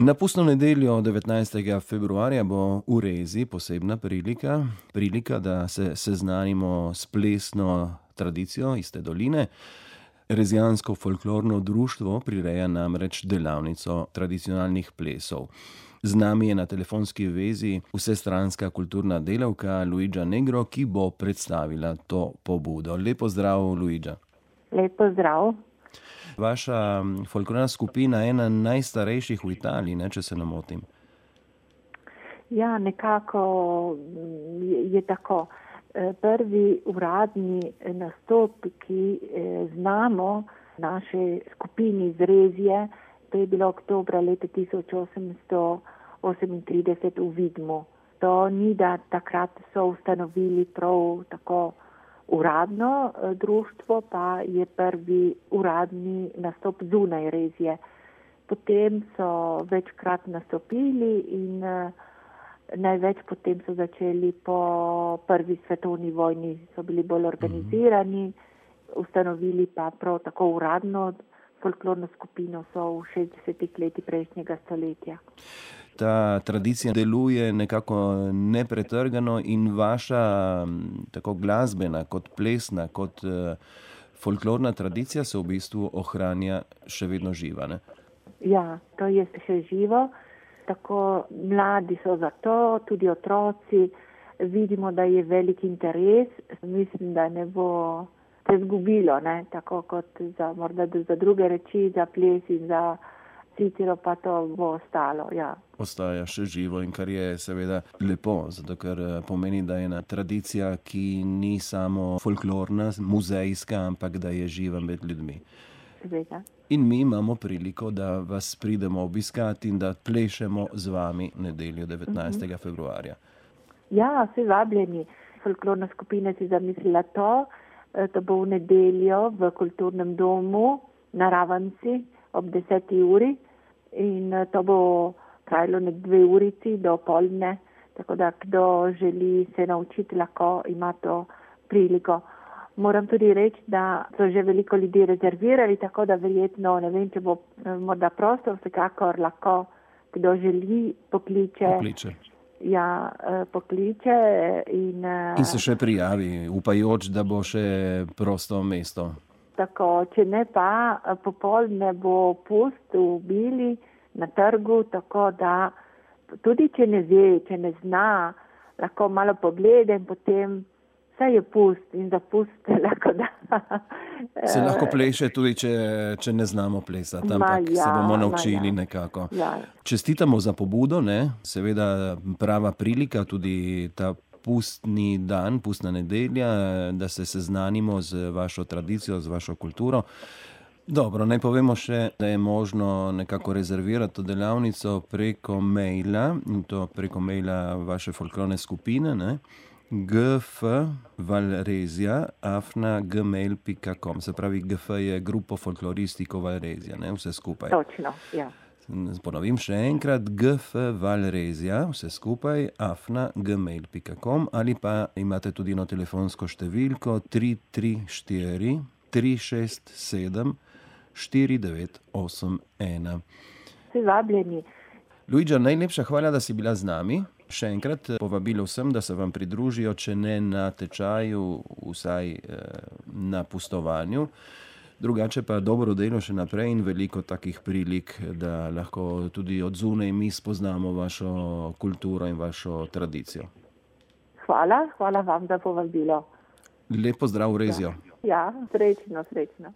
Na pustno nedeljo 19. februarja bo v Rezi posebna prilika, prilika, da se seznanimo s plesno tradicijo iz te doline. Rezijansko folklorno društvo prireja namreč delavnico tradicionalnih plesov. Z nami je na telefonski vezi vsestranska kulturna delavka Luigia Negro, ki bo predstavila to pobudo. Lep pozdrav, Luigia. Lep pozdrav. Vaša folklorna skupina je ena najstarejših v Italiji, ne, če se ne motim. Ja, nekako je, je tako. Prvi uradni nastop, ki znamo naše skupini z Rezije, to je bilo oktobra leta 1838 v Vidmu. To ni, da takrat so ustanovili prav tako uradno društvo, pa je prvi uradni nastop zunaj Rezije. Potem so večkrat nastopili in največ potem so začeli po prvi svetovni vojni, so bili bolj organizirani, ustanovili pa prav tako uradno folklorno skupino so v šestdesetih letih prejšnjega stoletja. Ta tradicija deluje nekako nepretrgano in vaša tako glasbena kot plesna kot folklorna tradicija se v bistvu ohranja še vedno živa, ne? Ja, to je še živo. Tako mladi so za to, tudi otroci. Vidimo, da je velik interes. Mislim, da ne bo se izgubilo, ne, tako kot za morda za druge reči, za ples in za cicero pa to bo ostalo, ja. Ostaja še živo, in kar je seveda lepo, zato ker pomeni, da je ena tradicija, ki ni samo folklorna, muzejska, ampak da je živa med ljudmi. Seveda. In mi imamo priliko, da vas pridemo obiskat in da plešemo z vami nedeljo devetnajstega februarja. Ja, vsi vabljeni. Folklorna skupina si zamislila to, da bo v nedeljo v kulturnem domu na Ravenci ob deseti uri. In to bo trajalo ene dve urici do opoldne, tako da kdo želi se naučiti, lahko ima to priliko. Moram tudi reči, da so že veliko ljudi rezervirali, tako da verjetno, ne vem, če bo morda prostor, vsekakor lahko, kdo želi, pokliče. Pokliče. Ja, pokliče in... In se še prijavi, upajoč, da bo še prosto mesto. Tako, če ne pa popoldne bo pust v Bili na trgu, tako da tudi če ne ve, če ne zna, lahko malo pogleda in potem, saj je pust in za pust lahko da. Se lahko pleše tudi, če, če ne znamo plesati, ampak ja, se bomo naučili ja. nekako. Ja. Čestitamo za pobudo, ne, seveda prava prilika, tudi ta pustni dan, pustna nedelja, da se seznanimo z vašo tradicijo, z vašo kulturo. Dobro, naj povemo še, da je možno nekako rezervirati to delavnico preko maila, in to preko maila vaše folklorne skupine, ne. Gf valrezia afna gmail pika com, se pravi Gf je Gruppo Folkloristico Valrezia, ne, vse skupaj. Točno, ja. Ponovim še enkrat: Gf valrezia, vse skupaj, afna gmail pika com ali pa imate tudi eno telefonsko številko tri, tri, štiri, tri, šest, sedem, štiri, devet, osem, ena. Vsi vabljeni. Luigia, najlepša hvala, da si bila z nami. Še enkrat povabilo vsem, da se vam pridružijo, če ne na tečaju, vsaj na pustovanju. Drugače pa dobro delo še naprej in veliko takih prilik, da lahko tudi od zunaj mi spoznamo vašo kulturo in vašo tradicijo. Hvala, hvala vam za povabilo. Lep pozdrav v Rezijo. Ja, srečno, srečno.